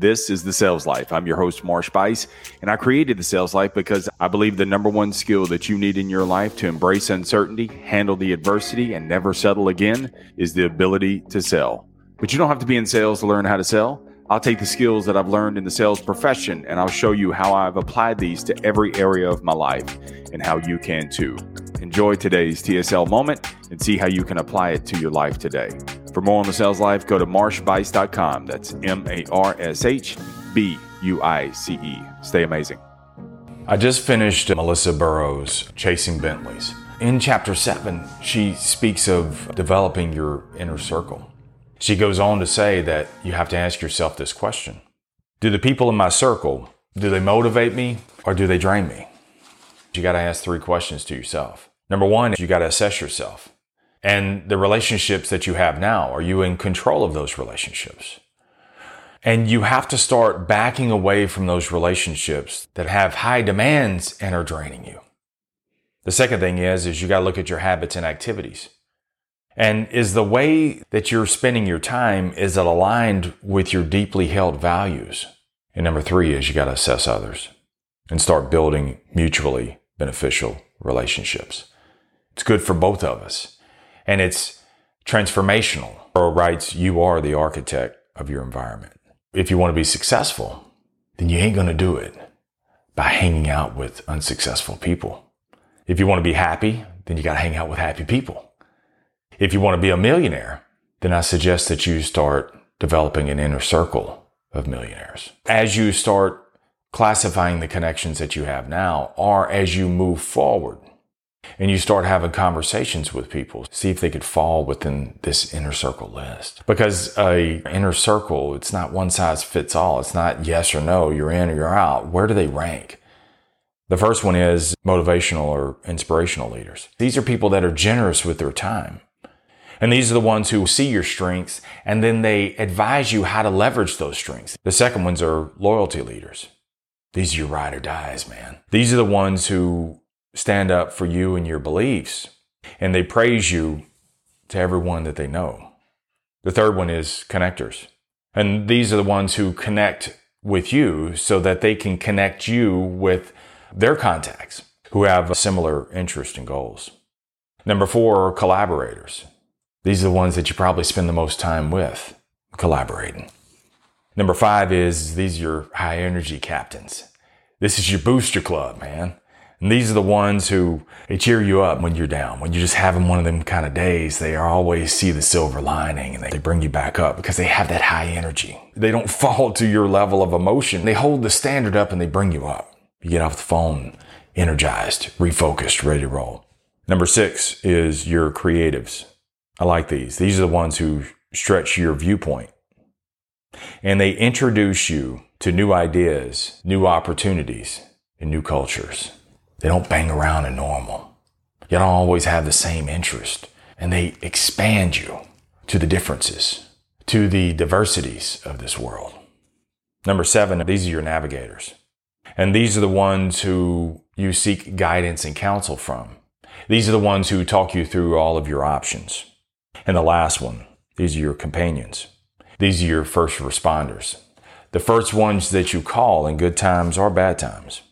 This is the Sales Life. I'm your host, Marsh Buice, and I created the Sales Life because I believe the number one skill that you need in your life to embrace uncertainty, handle the adversity, and never settle again is the ability to sell. But you don't have to be in sales to learn how to sell. I'll take the skills that I've learned in the sales profession and I'll show you how I've applied these to every area of my life and how you can too. Enjoy today's TSL moment and see how you can apply it to your life today. For more on the sales life, go to marshbuice.com. That's M A R S H B U I C E. Stay amazing. I just finished Melissa Burrow's Chasing Bentleys. In chapter 7, she speaks of developing your inner circle. She goes on to say that you have to ask yourself this question Do the people in my circle, do they motivate me or do they drain me? You got to ask three questions to yourself. Number one, you got to assess yourself. And the relationships that you have now, are you in control of those relationships? And you have to start backing away from those relationships that have high demands and are draining you. The second thing is, is you got to look at your habits and activities. And is the way that you're spending your time, is it aligned with your deeply held values? And number three is you got to assess others and start building mutually beneficial relationships. It's good for both of us and it's transformational. Earl writes, You are the architect of your environment. If you want to be successful, then you ain't going to do it by hanging out with unsuccessful people. If you want to be happy, then you got to hang out with happy people. If you want to be a millionaire, then I suggest that you start developing an inner circle of millionaires. As you start classifying the connections that you have now, or as you move forward, and you start having conversations with people see if they could fall within this inner circle list because a inner circle it's not one size fits all it's not yes or no you're in or you're out where do they rank the first one is motivational or inspirational leaders these are people that are generous with their time and these are the ones who see your strengths and then they advise you how to leverage those strengths. The second ones are loyalty leaders. These are your ride or dies, man. These are the ones who stand up for you and your beliefs, and they praise you to everyone that they know. The third one is connectors. And these are the ones who connect with you so that they can connect you with their contacts who have a similar interest and goals. Number four, are collaborators. These are the ones that you probably spend the most time with collaborating. Number five is these are your high energy captains. This is your booster club, man. And these are the ones who they cheer you up when you're down. When you're just having one of them kind of days, they always see the silver lining and they bring you back up because they have that high energy. They don't fall to your level of emotion. They hold the standard up and they bring you up. You get off the phone energized, refocused, ready to roll. Number six is your creatives. I like these. These are the ones who stretch your viewpoint and they introduce you to new ideas, new opportunities, and new cultures. They don't bang around in normal. You don't always have the same interest. And they expand you to the differences, to the diversities of this world. Number seven, these are your navigators. And these are the ones who you seek guidance and counsel from. These are the ones who talk you through all of your options. And the last one, these are your companions. These are your first responders. The first ones that you call in good times or bad times.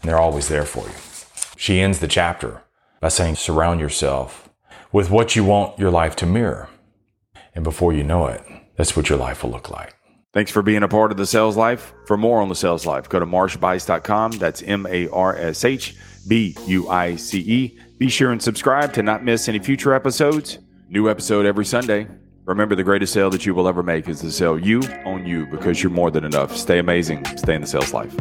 And they're always there for you. She ends the chapter by saying, surround yourself with what you want your life to mirror. And before you know it, that's what your life will look like. Thanks for being a part of the sales life. For more on the sales life, go to marshbuice.com. That's M A R S H B U I C E. Be sure and subscribe to not miss any future episodes. New episode every Sunday. Remember, the greatest sale that you will ever make is to sell you on you because you're more than enough. Stay amazing. Stay in the sales life.